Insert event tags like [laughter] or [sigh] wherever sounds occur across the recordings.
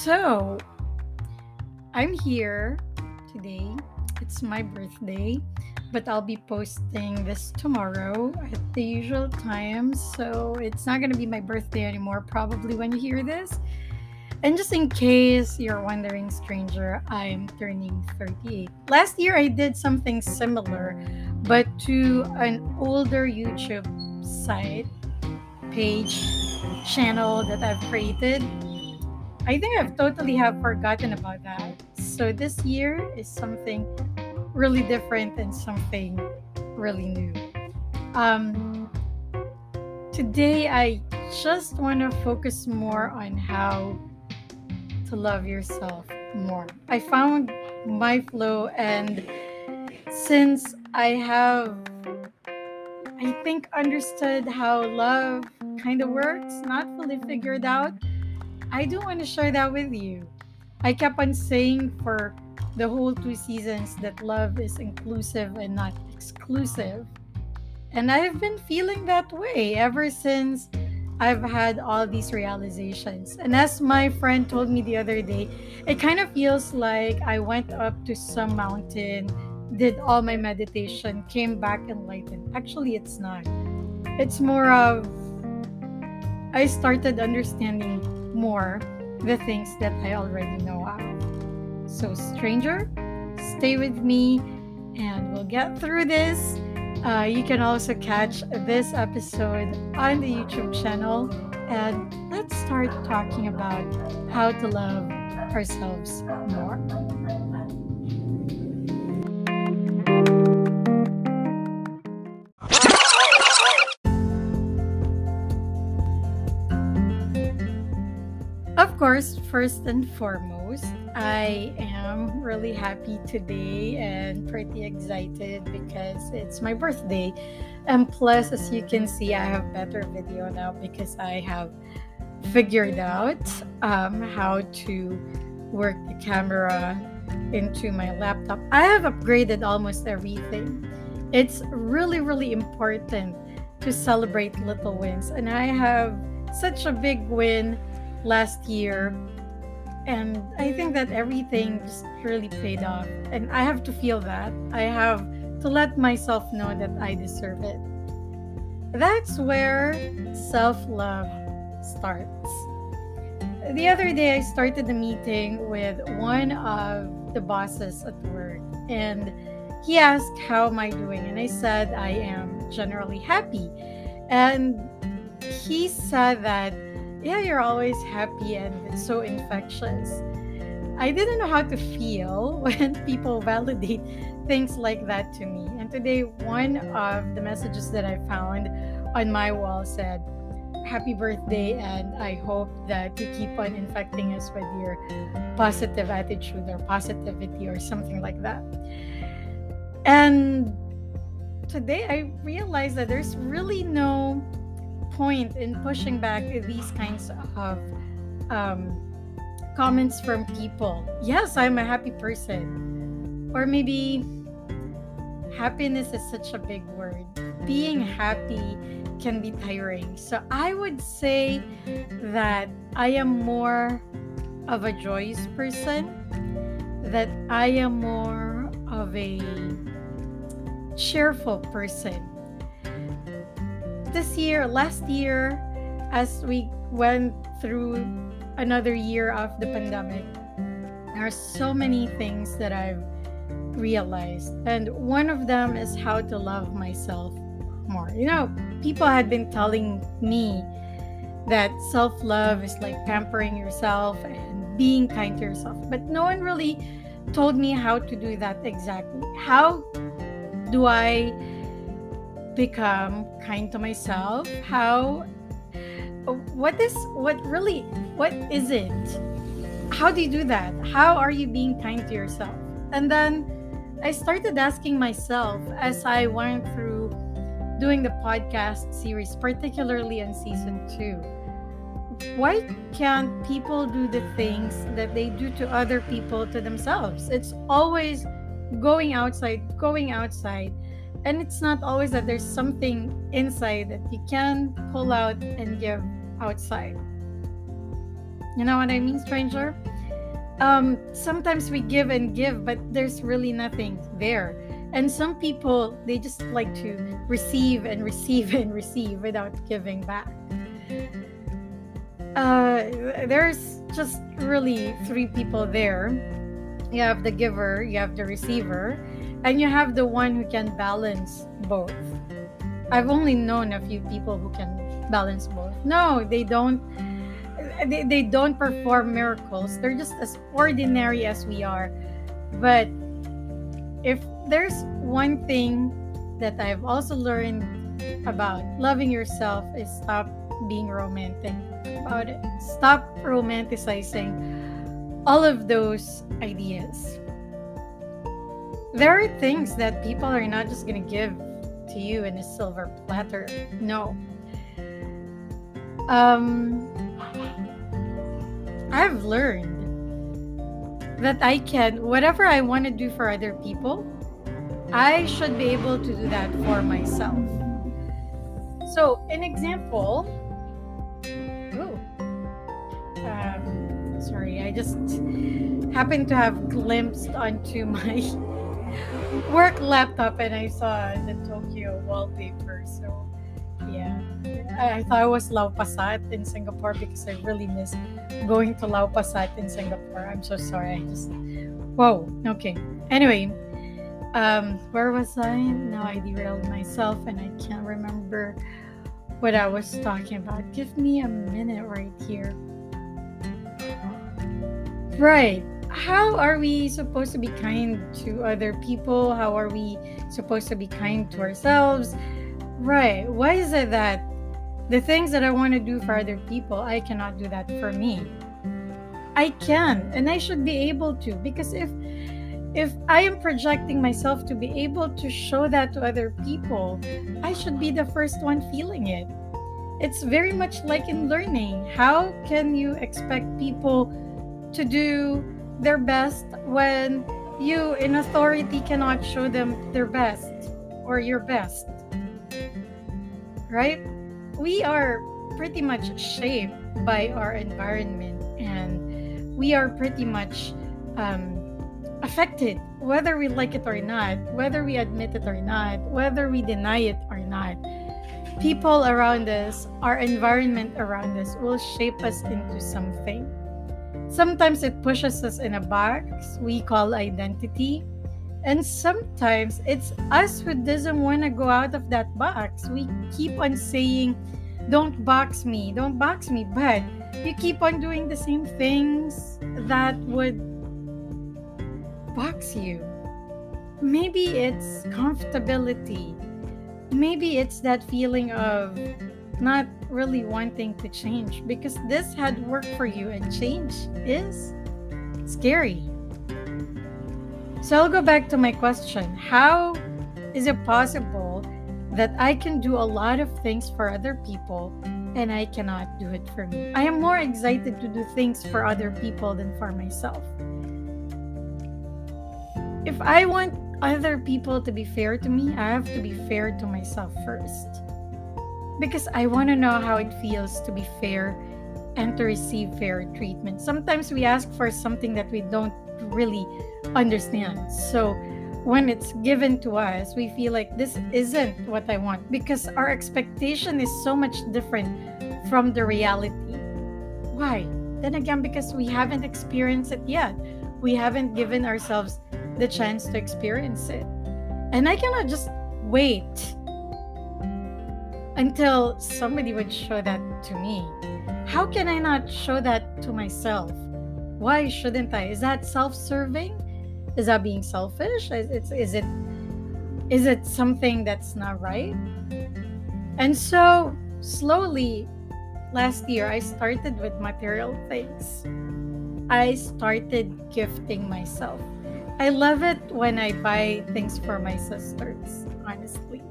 So, I'm here today. It's my birthday, but I'll be posting this tomorrow at the usual time. So, it's not going to be my birthday anymore, probably when you hear this. And just in case you're wondering, stranger, I'm turning 38. Last year, I did something similar, but to an older YouTube site, page, channel that I've created. I think I've totally have forgotten about that. So this year is something really different and something really new. Um, today, I just want to focus more on how to love yourself more. I found my flow, and since I have, I think, understood how love kind of works, not fully figured out, I do want to share that with you. I kept on saying for the whole two seasons that love is inclusive and not exclusive. And I've been feeling that way ever since I've had all these realizations. And as my friend told me the other day, it kind of feels like I went up to some mountain, did all my meditation, came back enlightened. Actually, it's not. It's more of I started understanding more the things that I already know of. So, stranger, stay with me and we'll get through this. Uh, you can also catch this episode on the YouTube channel. And let's start talking about how to love ourselves more. Of course, first and foremost, I am really happy today and pretty excited because it's my birthday. And plus, as you can see, I have better video now because I have figured out um, how to work the camera into my laptop. I have upgraded almost everything. It's really, really important to celebrate little wins. And I have such a big win last year and I think that everything just really paid off. And I have to feel that. I have to let myself know that I deserve it. That's where self love starts. The other day, I started the meeting with one of the bosses at work, and he asked, How am I doing? And I said, I am generally happy. And he said that yeah, you're always happy and so infectious. I didn't know how to feel [laughs] when people validate things like that to me. And today, one of the messages that I found on my wall said, Happy birthday, and I hope that you keep on infecting us with your positive attitude or positivity or something like that. And today, I realized that there's really no point in pushing back these kinds of um, comments from people. Yes, I'm a happy person. Or maybe happiness is such a big word. Being happy can be tiring. So I would say that I am more of a joyous person, that I am more of a cheerful person this year, last year, as we went through another year of the pandemic, there are so many things that I've realized. And one of them is how to love myself more. You know, people had been telling me that self love is like pampering yourself and being kind to yourself, but no one really told me how to do that exactly. How do I become kind to myself how what is what really what is it how do you do that? How are you being kind to yourself? And then i started asking myself as i went through doing the podcast series particularly in season 2 why can't people do the things that they do to other people to themselves? It's always going outside going outside and it's not always that there's something inside that you can pull out and give outside You know what I mean, stranger? Um, sometimes we give and give, but there's really nothing there. And some people, they just like to receive and receive [laughs] and receive without giving back. Uh, there's just really three people there. You have the giver, you have the receiver, and you have the one who can balance both. I've only known a few people who can balance both. No, they don't they, they don't perform miracles. They're just as ordinary as we are. But if there's one thing that I've also learned about loving yourself is stop being romantic about it. Stop romanticizing all of those ideas. There are things that people are not just going to give to you in a silver platter. No. Um, I've learned that I can, whatever I want to do for other people, I should be able to do that for myself. So, an example. Um, sorry, I just happened to have glimpsed onto [laughs] my work laptop and I saw the Tokyo wallpaper. So, yeah, I, thought it was Lau Pa Sat in Singapore because I really miss going to Lau Pa Sat in Singapore. I'm so sorry. I just, whoa, okay. Anyway, um, where was I? Now I derailed myself and I can't remember what I was talking about. Give me a minute right here. Right how are we supposed to be kind to other people? How are we supposed to be kind to ourselves? Right. Why is it that the things that I want to do for other people, I cannot do that for me? I can and I should be able to because if if I am projecting myself to be able to show that to other people, I should be the first one feeling it. It's very much like in learning. How can you expect people to do their best when you in authority cannot show them their best or your best right? We are pretty much shaped by our environment and we are pretty much um, affected whether we like it or not whether we admit it or not whether we deny it or not. People around us our environment around us will shape us into something Sometimes it pushes us in a box we call identity. And sometimes it's us who doesn't want to go out of that box. We keep on saying, don't box me, don't box me. But you keep on doing the same things that would box you. Maybe it's comfortability. Maybe it's that feeling of not really wanting to change because this had worked for you and change is scary. So I'll go back to my question How is it possible that I can do a lot of things for other people and I cannot do it for me? I am more excited to do things for other people than for myself. If I want other people to be fair to me, I have to be fair to myself first because I want to know how it feels to be fair and to receive fair treatment. Sometimes we ask for something that we don't really understand. So when it's given to us, we feel like this isn't what I want because our expectation is so much different from the reality. Why? Then again, because we haven't experienced it yet. We haven't given ourselves the chance to experience it. And I cannot just wait until somebody would show that to me. How can I not show that to myself? Why shouldn't I? Is that self-serving? Is that being selfish? Is it is it is it something that's not right? And so slowly last year I started with material things. I started gifting myself. I love it when I buy things for my sisters, honestly.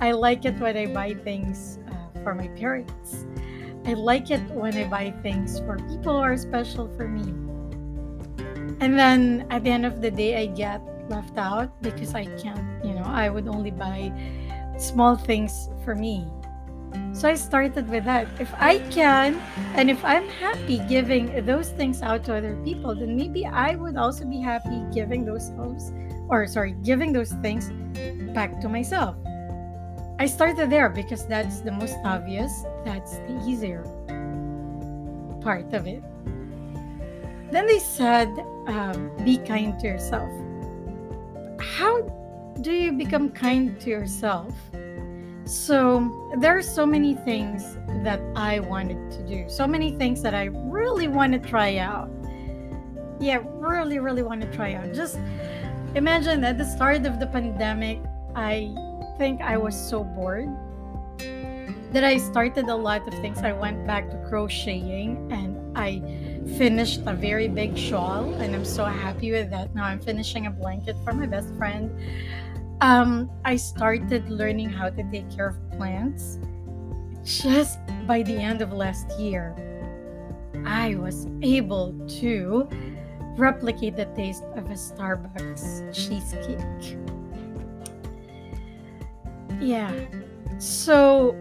I like it when I buy things uh, for my parents. I like it when I buy things for people who are special for me. And then at the end of the day, I get left out because I can't, you know, I would only buy small things for me. So I started with that. If I can, and if I'm happy giving those things out to other people, then maybe I would also be happy giving those things, or sorry, giving those things back to myself. I started there because that's the most obvious, that's the easier part of it. Then they said, um, be kind to yourself. How do you become kind to yourself? So, there are so many things that I wanted to do, so many things that I really want to try out. Yeah, really, really want to try out. Just imagine at the start of the pandemic, I think I was so bored that I started a lot of things. I went back to crocheting and I finished a very big shawl, and I'm so happy with that. Now I'm finishing a blanket for my best friend. Um, I started learning how to take care of plants just by the end of last year. I was able to replicate the taste of a Starbucks cheesecake. Yeah. So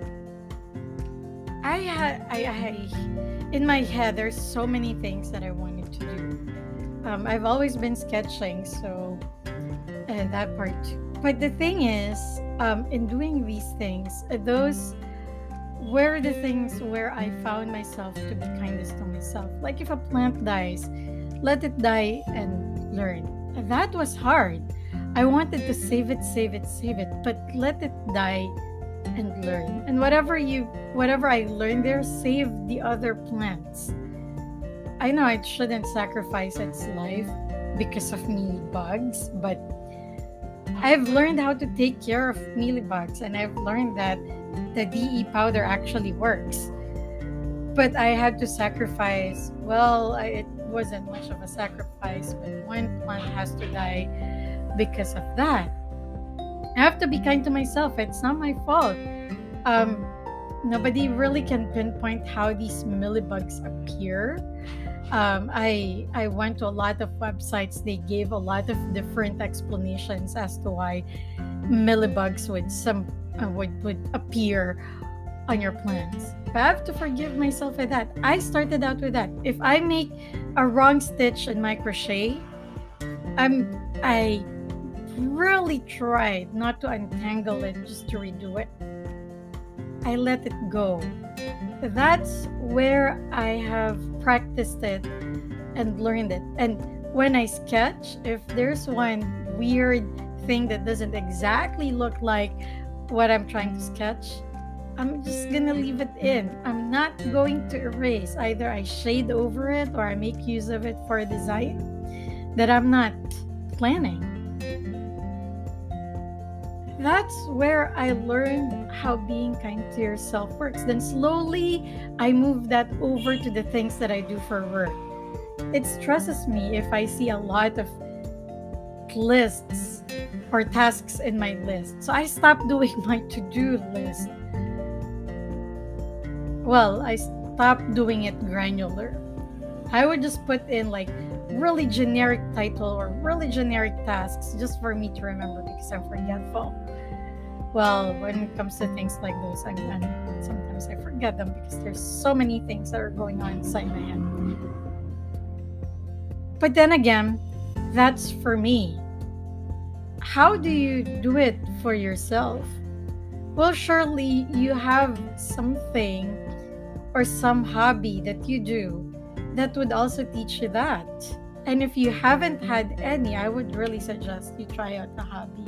I had I, I in my head there's so many things that I wanted to do. Um, I've always been sketching, so uh, that part. But the thing is, um, in doing these things, uh, those were the things where I found myself to be kindest to myself. Like if a plant dies, let it die and learn. That was hard. I wanted to save it, save it, save it, but let it die and learn. And whatever you whatever I learned there, save the other plants. I know I shouldn't sacrifice its life because of mealybugs, but I've learned how to take care of mealybugs and I've learned that the DE powder actually works. But I had to sacrifice, well, it wasn't much of a sacrifice, but one plant has to die because of that. I have to be kind to myself. It's not my fault. Um, nobody really can pinpoint how these mealybugs appear. Um, I I went to a lot of websites. They gave a lot of different explanations as to why mealybugs would some uh, would would appear on your plants. But I have to forgive myself for that. I started out with that. If I make a wrong stitch in my crochet, I'm I really tried not to untangle it just to redo it. I let it go. That's where I have practiced it and learned it. And when I sketch, if there's one weird thing that doesn't exactly look like what I'm trying to sketch, I'm just gonna leave it in. I'm not going to erase. Either I shade over it or I make use of it for a design that I'm not planning that's where I learned how being kind to yourself works. Then slowly I move that over to the things that I do for work. It stresses me if I see a lot of lists or tasks in my list. So I stopped [laughs] doing my to do list. Well, I stopped doing it granular. I would just put in like really generic title or really generic tasks just for me to remember because I'm forgetful. Well, when it comes to things like those, I'm, sometimes I forget them because there's so many things that are going on inside my head. But then again, that's for me. How do you do it for yourself? Well, surely you have something or some hobby that you do that would also teach you that. And if you haven't had any, I would really suggest you try out a hobby.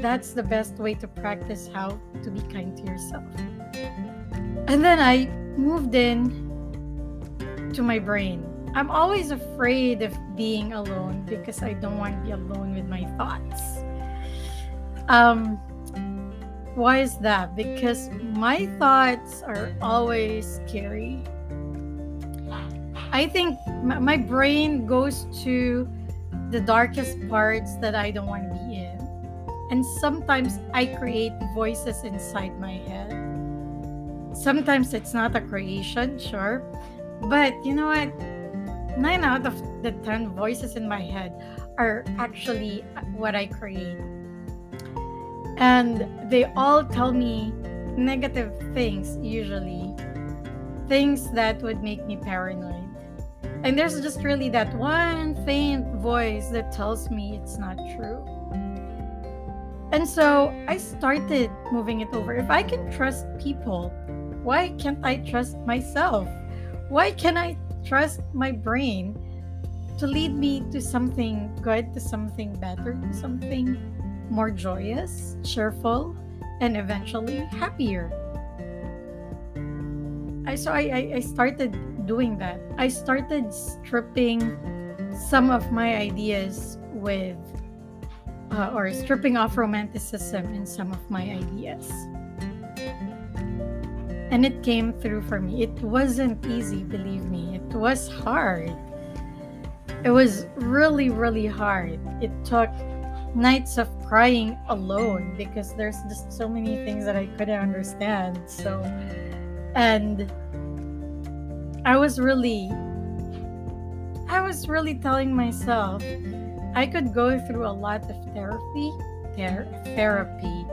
That's the best way to practice how to be kind to yourself. And then I moved in to my brain. I'm always afraid of being alone because I don't want to be alone with my thoughts. Um, why is that? Because my thoughts are always scary I think my brain goes to the darkest parts that I don't want to be. And sometimes I create voices inside my head. Sometimes it's not a creation, sure. But you know what? Nine out of the 10 voices in my head are actually what I create. And they all tell me negative things usually things that would make me paranoid and there's just really that one faint voice that tells me it's not true and so i started moving it over if i can trust people why can't i trust myself why can i trust my brain to lead me to something good to something better to something more joyous cheerful and eventually happier. I so I, I started doing that. I started stripping some of my ideas with uh, or stripping off romanticism in some of my ideas. And it came through for me. It wasn't easy, believe me. It was hard. It was really, really hard. It took nights of crying alone because there's just so many things that I couldn't understand. So, and I was really, I was really telling myself I could go through a lot of therapy, ther- therapy.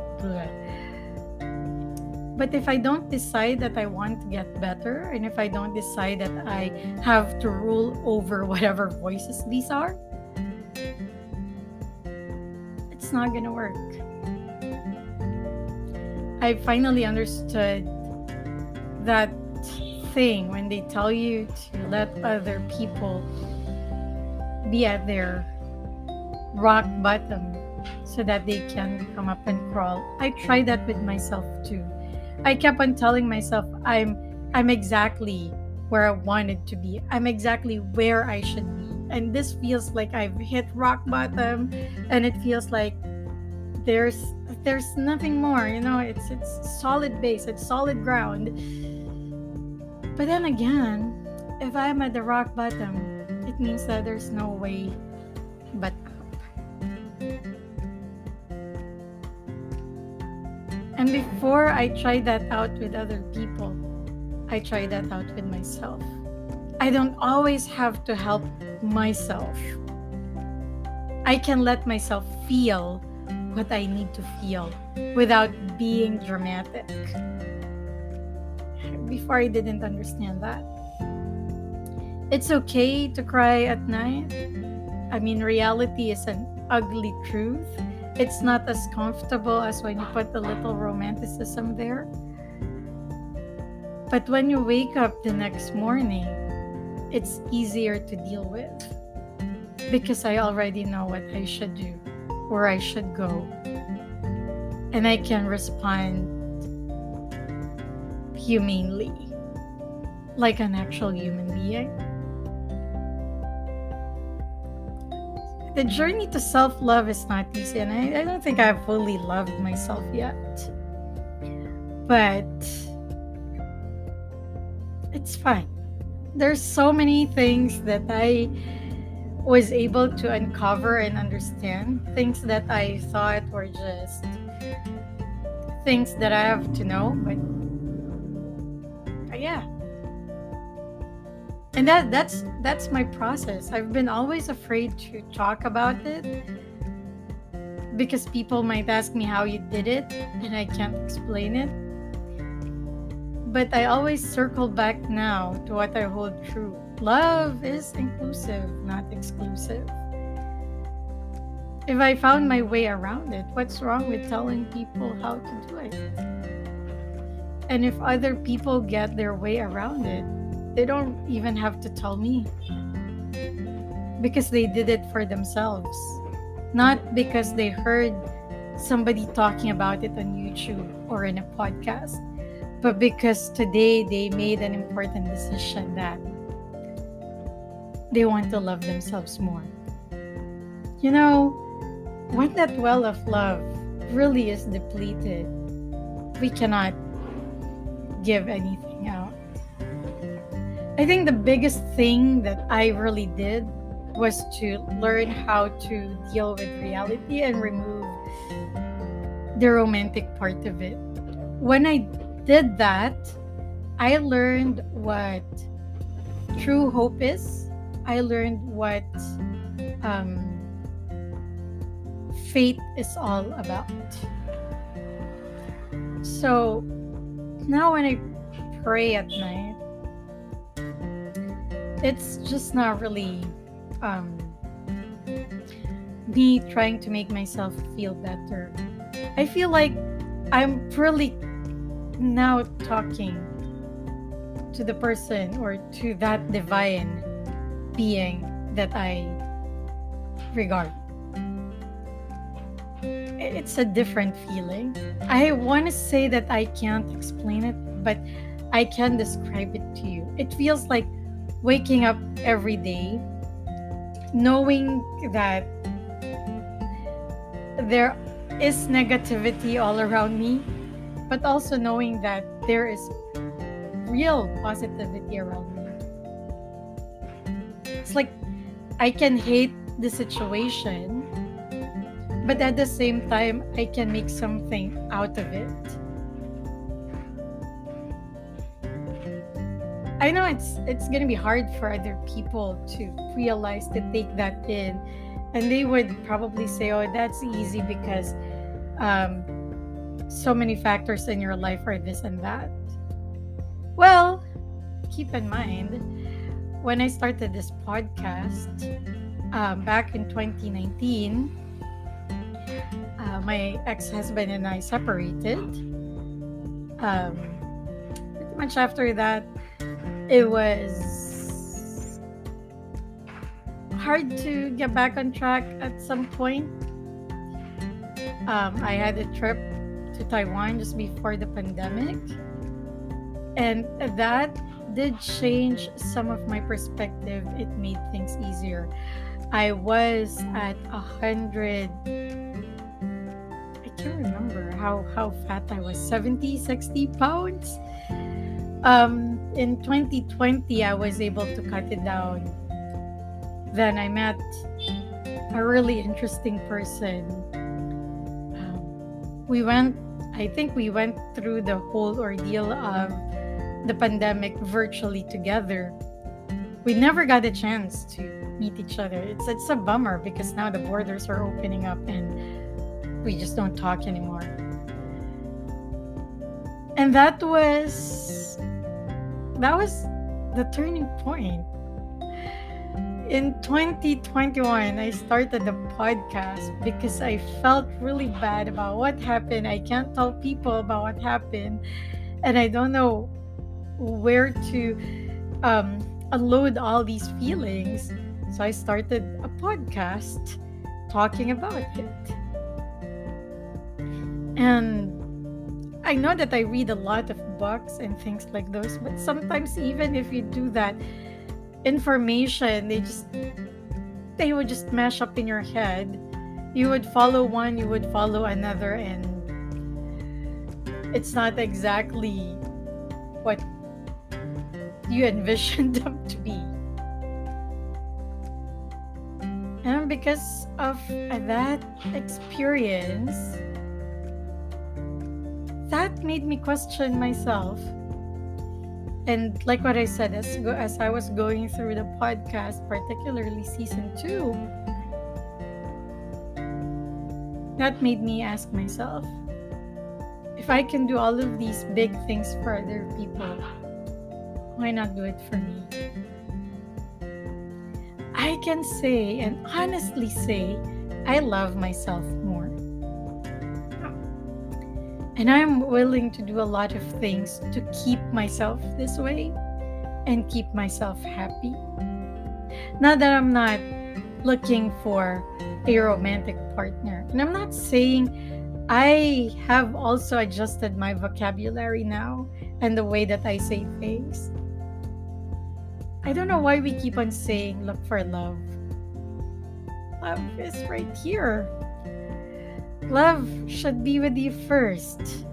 But if I don't decide that I want to get better, and if I don't decide that I have to rule over [laughs] whatever voices these are, it's not gonna work. I finally understood that thing when they tell you to let other people be at their rock bottom so that they can come up and crawl. I tried that with myself too. I kept on telling myself I'm I'm exactly where I wanted to be. I'm exactly where I should be and this feels like I've hit rock bottom and it feels like there's there's nothing more you know it's it's solid base it's solid ground but then again if I'm at the rock bottom it means that there's no way but and before I tried that out with other people I tried that out with myself I don't always have to help myself. I can let myself feel what I need to feel without being dramatic. Before I didn't understand that. It's okay to cry at night. I mean, reality is an ugly truth. It's not as comfortable as when you put a little romanticism there. But when you wake up the next morning, it's easier to deal with because I already know what I should do, where I should go, and I can respond humanely, like an actual human being. The journey to self love is not easy, and I, I don't think I've fully loved myself yet. But it's fine there's so many things that I was able to uncover and understand. Things that I thought were just things that I have to know, but yeah. And that that's that's my process. I've been always afraid to talk about it because people might ask me how you did it and I can't explain it but I always circle back now to what I hold true. Love is inclusive, not exclusive. If I found my way around it, what's wrong with telling people how to do it? And if other people get their way around it, they don't even have to tell me. Because they did it for themselves, not because they heard somebody talking about it on YouTube or in a podcast but because today they made an important decision that they want to love themselves more. You know, when that well of love really is depleted, we cannot give anything out. I think the biggest thing that I really did was to learn how to deal with reality and remove the romantic part of it. When I did that, I learned what true hope is. I learned what um, faith is all about. So, now when I pray at night, it's just not really um, me trying to make myself feel better. I feel like I'm really now talking to the person or to that divine being that I regard. It's a different feeling. I want to say that I can't explain it, but I can describe it to you. It feels like waking up every day knowing that there is negativity all around me, but also knowing that there is real positivity around me. It's like I can hate the situation, but at the same time, I can make something out of it. I know it's it's gonna be hard for other people to realize to take that in, and they would probably say, "Oh, that's easy because um, so many factors in your life are this and that." Well, keep in mind when I started this podcast um, back in 2019, uh, my ex-husband and I separated. Um, pretty much after that it was hard to get back on track at some point. Um, I had a trip to Taiwan just before the pandemic, and that did change some of my perspective. It made things easier. I was at a hundred. I can't remember how how fat I was 70 60 pounds um, in 2020, I was able to cut it down. Then I met a really interesting person. Um, we went, I think we went through the whole ordeal of the pandemic virtually together. We never got a chance to meet each other. It's it's a bummer because now the borders are opening up and we just don't talk anymore. And that was that was the turning point. In 2021, I started the podcast because I felt really bad about what happened. I can't tell people about what happened, and I don't know where to um, unload all these feelings. So I started a podcast talking about it. And I know that I read a lot of books and things like those, but sometimes even if you do that, information they just they would just mash up in your head. You would follow one, you would follow another, and it's not exactly what you envisioned [laughs] them to be. And because of that experience, that made me question myself. And like what I said, as, as I was going through the podcast, particularly season two, that made me ask myself if I can do all of these big things for other people, why not do it for me? I can say and honestly say I love myself and I'm willing to do a lot of things to keep myself this way and keep myself happy. Not that I'm not looking for a romantic partner. And I'm not saying I have also adjusted my vocabulary now and the way that I say things. I don't know why we keep on saying look for love. Love is right here. Love should be with you first.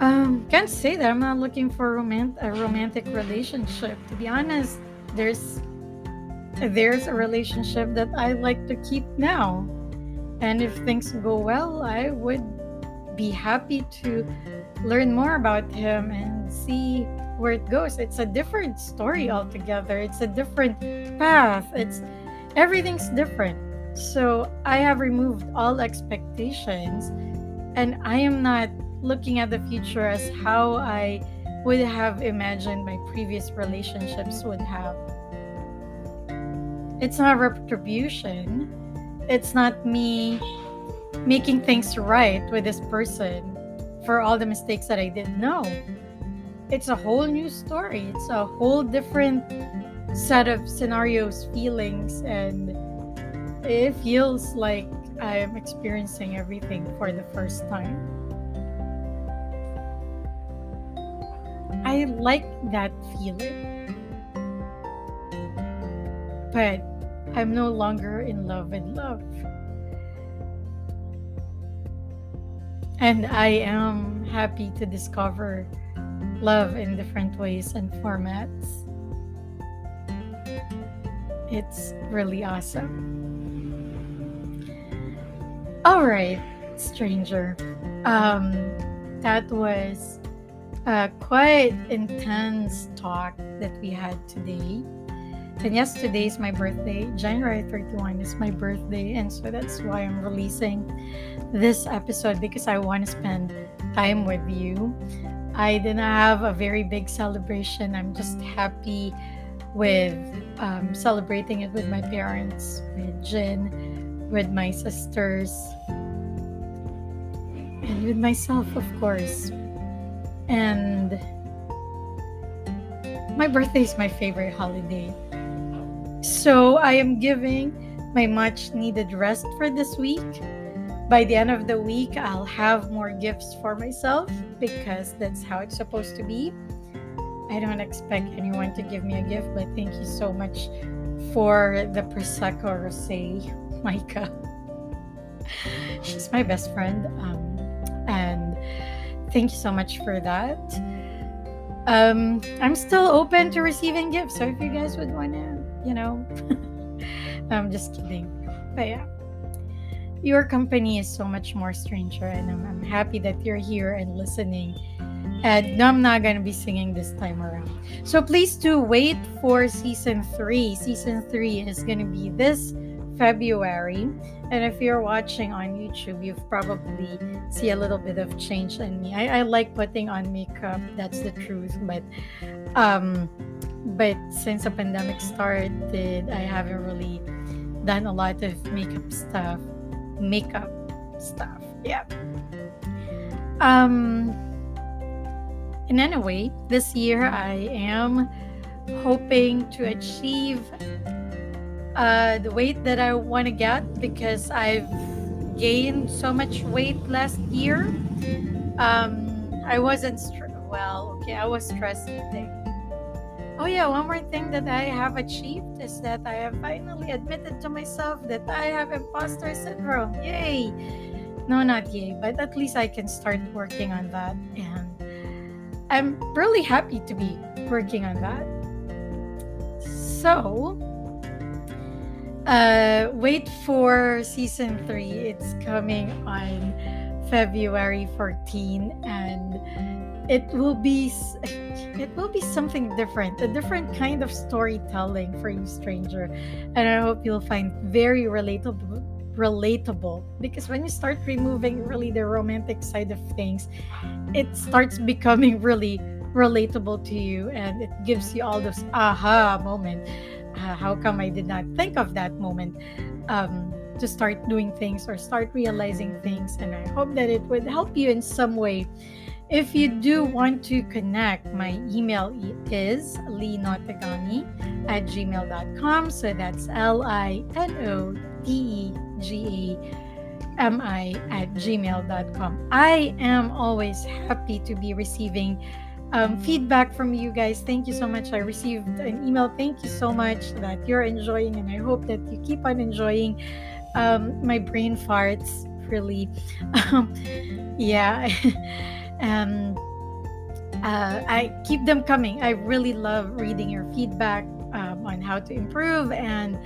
Um, can't say that I'm not looking for romant- a romantic relationship. To be honest, there's there's a relationship that I like to keep now. And if things go well, I would be happy to learn more about him and see where it goes. It's a different story altogether. It's a different path. It's everything's different. So I have removed all expectations and I am not looking at the future as how I would have imagined my previous relationships would have. It's not retribution. It's not me making things right with this person for all the mistakes that I did. No. It's a whole new story. It's a whole different set of scenarios, feelings, and it feels like I am experiencing everything for the first time. I like that feeling. But I'm no longer in love with love. And I am happy to discover love in different ways and formats. It's really awesome. All right, stranger. Um, that was a quite intense talk that we had today. And yesterday is my birthday. January 31 is my birthday. And so that's why I'm releasing this episode because I want to spend time with you. I didn't have a very big celebration. I'm just happy with um, celebrating it with my parents, with Jin, with my sisters, and with myself, of course. And my birthday is my favorite holiday. So I am giving my much needed rest for this week. By the end of the week, I'll have more gifts for myself because that's how it's supposed to be. I don't expect anyone to give me a gift, but thank you so much for the Prosecco Rosé, [laughs] Micah. She's my best friend. Um, and thank you so much for that. Um, I'm still open to receiving gifts, so if you guys would want to you know. [laughs] I'm just kidding. But yeah. Your company is so much more stranger, and I'm, I'm happy that you're here and listening. And I'm not going to be singing this time around. So please do wait for season three. Season three is going to be this February. And if you're watching on YouTube, you've probably see a little bit of change in me. I, I like putting on makeup, that's the truth. But um but since the pandemic started, I haven't really done a lot of makeup stuff. Makeup stuff. Yeah. Um in any way, this year I am hoping to achieve uh, the weight that I want to get because I've gained so much weight last year. Um, I wasn't str- well. Okay, I was stressed eating Oh, yeah, one more thing that I have achieved is that I have finally admitted to myself that I have imposter syndrome. Yay! No, not yay, but at least I can start working on that. And I'm really happy to be working on that. So, uh, wait for season three. It's coming on February 14 and it will be [laughs] it will be something different a different kind of storytelling for you stranger and i hope you'll find very relatable relatable. Because when you start removing really the romantic side of things it starts becoming really relatable to you and it gives you all those aha moment. Uh, how come i did not think of that moment? Um, to start doing things or start realizing things. And i hope that it would help you in some way. If you do want to connect, my email is linotegami at gmail.com. So that's L I N O T E G A M I at gmail.com. I am always happy to be receiving um, feedback from you guys. Thank you so much. I received an email. Thank you so much that you're enjoying, and I hope that you keep on enjoying um, my brain farts. Really, [laughs] um, yeah. and [laughs] uh, I keep them coming. I really love reading your feedback um, on how to improve, and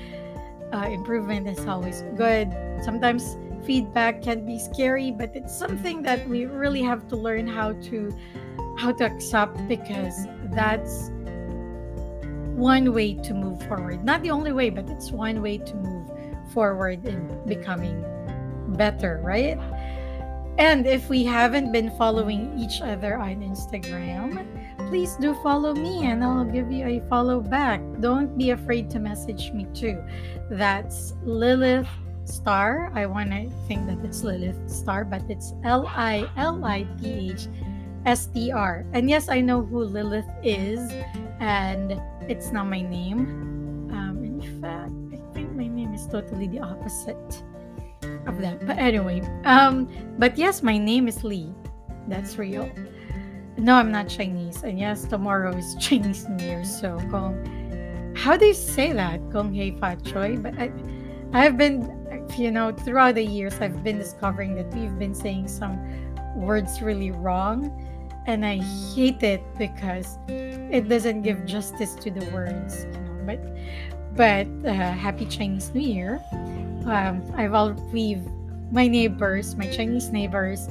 uh, improvement is always good. Sometimes feedback can be scary, but it's something that we really have to learn how to how to accept because that's one way to move forward. Not the only way, but it's one way to move forward in becoming better, right? And if we haven't been following each other on Instagram, please do follow me and I'll give you a follow back. Don't be afraid to message me too. That's Lilith Star. I want to think that it's Lilith Star, but it's L I L I T H S T R. And yes, I know who Lilith is, and it's not my name. Um, in fact, I think my name is totally the opposite of that. But anyway, um, but yes, my name is Lee. That's real. No, I'm not Chinese. And yes, tomorrow is [laughs] Chinese New Year. So, kung, how do you say that? Kung hei fa choi? But I, I've been, you know, throughout the years, I've been discovering that we've been saying some words really wrong. And I hate it because it doesn't give justice to the words. You know? But, but uh, happy Chinese New Year um, I've all we've my neighbors, my Chinese neighbors,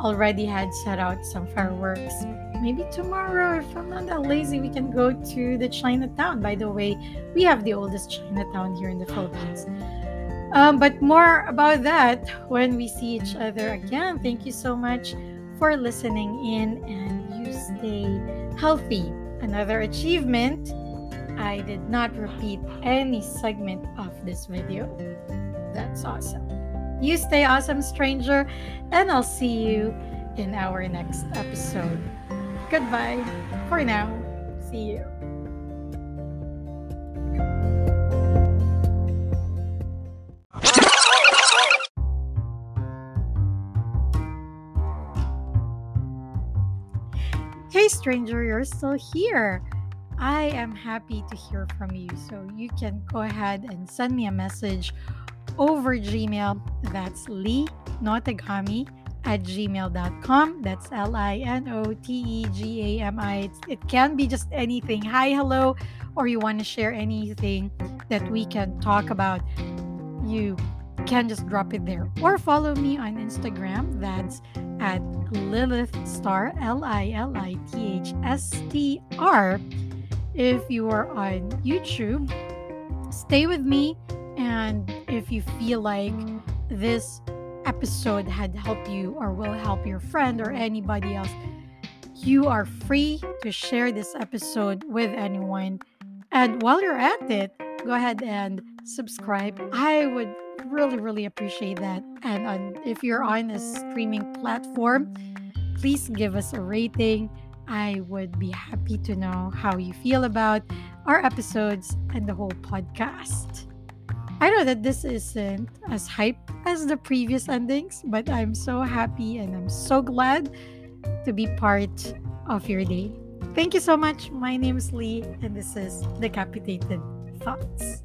already had set out some fireworks. Maybe tomorrow, if I'm not that lazy, we can go to the Chinatown. By the way, we have the oldest Chinatown here in the Philippines. Um, but more about that when we see each other again. Thank you so much for listening in, and you stay healthy. Another achievement I did not repeat any segment of this video. That's awesome. You stay awesome, stranger, and I'll see you in our next episode. Goodbye for now. See you. Hey, stranger, you're still here. I am happy to hear from you. So you can go ahead and send me a message over Gmail. That's Lee Notegami at gmail.com. That's L I N O T E G A M I. It can be just anything. Hi, hello, or you want to share anything that we can talk about. You can just drop it there. Or follow me on Instagram. That's at Lilith Star, L I L I T H S T R. If you are on YouTube, stay with me. And if you feel like this episode had helped you or will help your friend or anybody else, you are free to share this episode with anyone. And while you're at it, go ahead and subscribe. I would really, really appreciate that. And on, if you're on a streaming platform, please give us a rating I would be happy to know how you feel about our episodes and the whole podcast. I know that this isn't as hype as the previous endings, but I'm so happy and I'm so glad to be part of your day. Thank you so much. My name is Lee, and this is Decapitated Thoughts.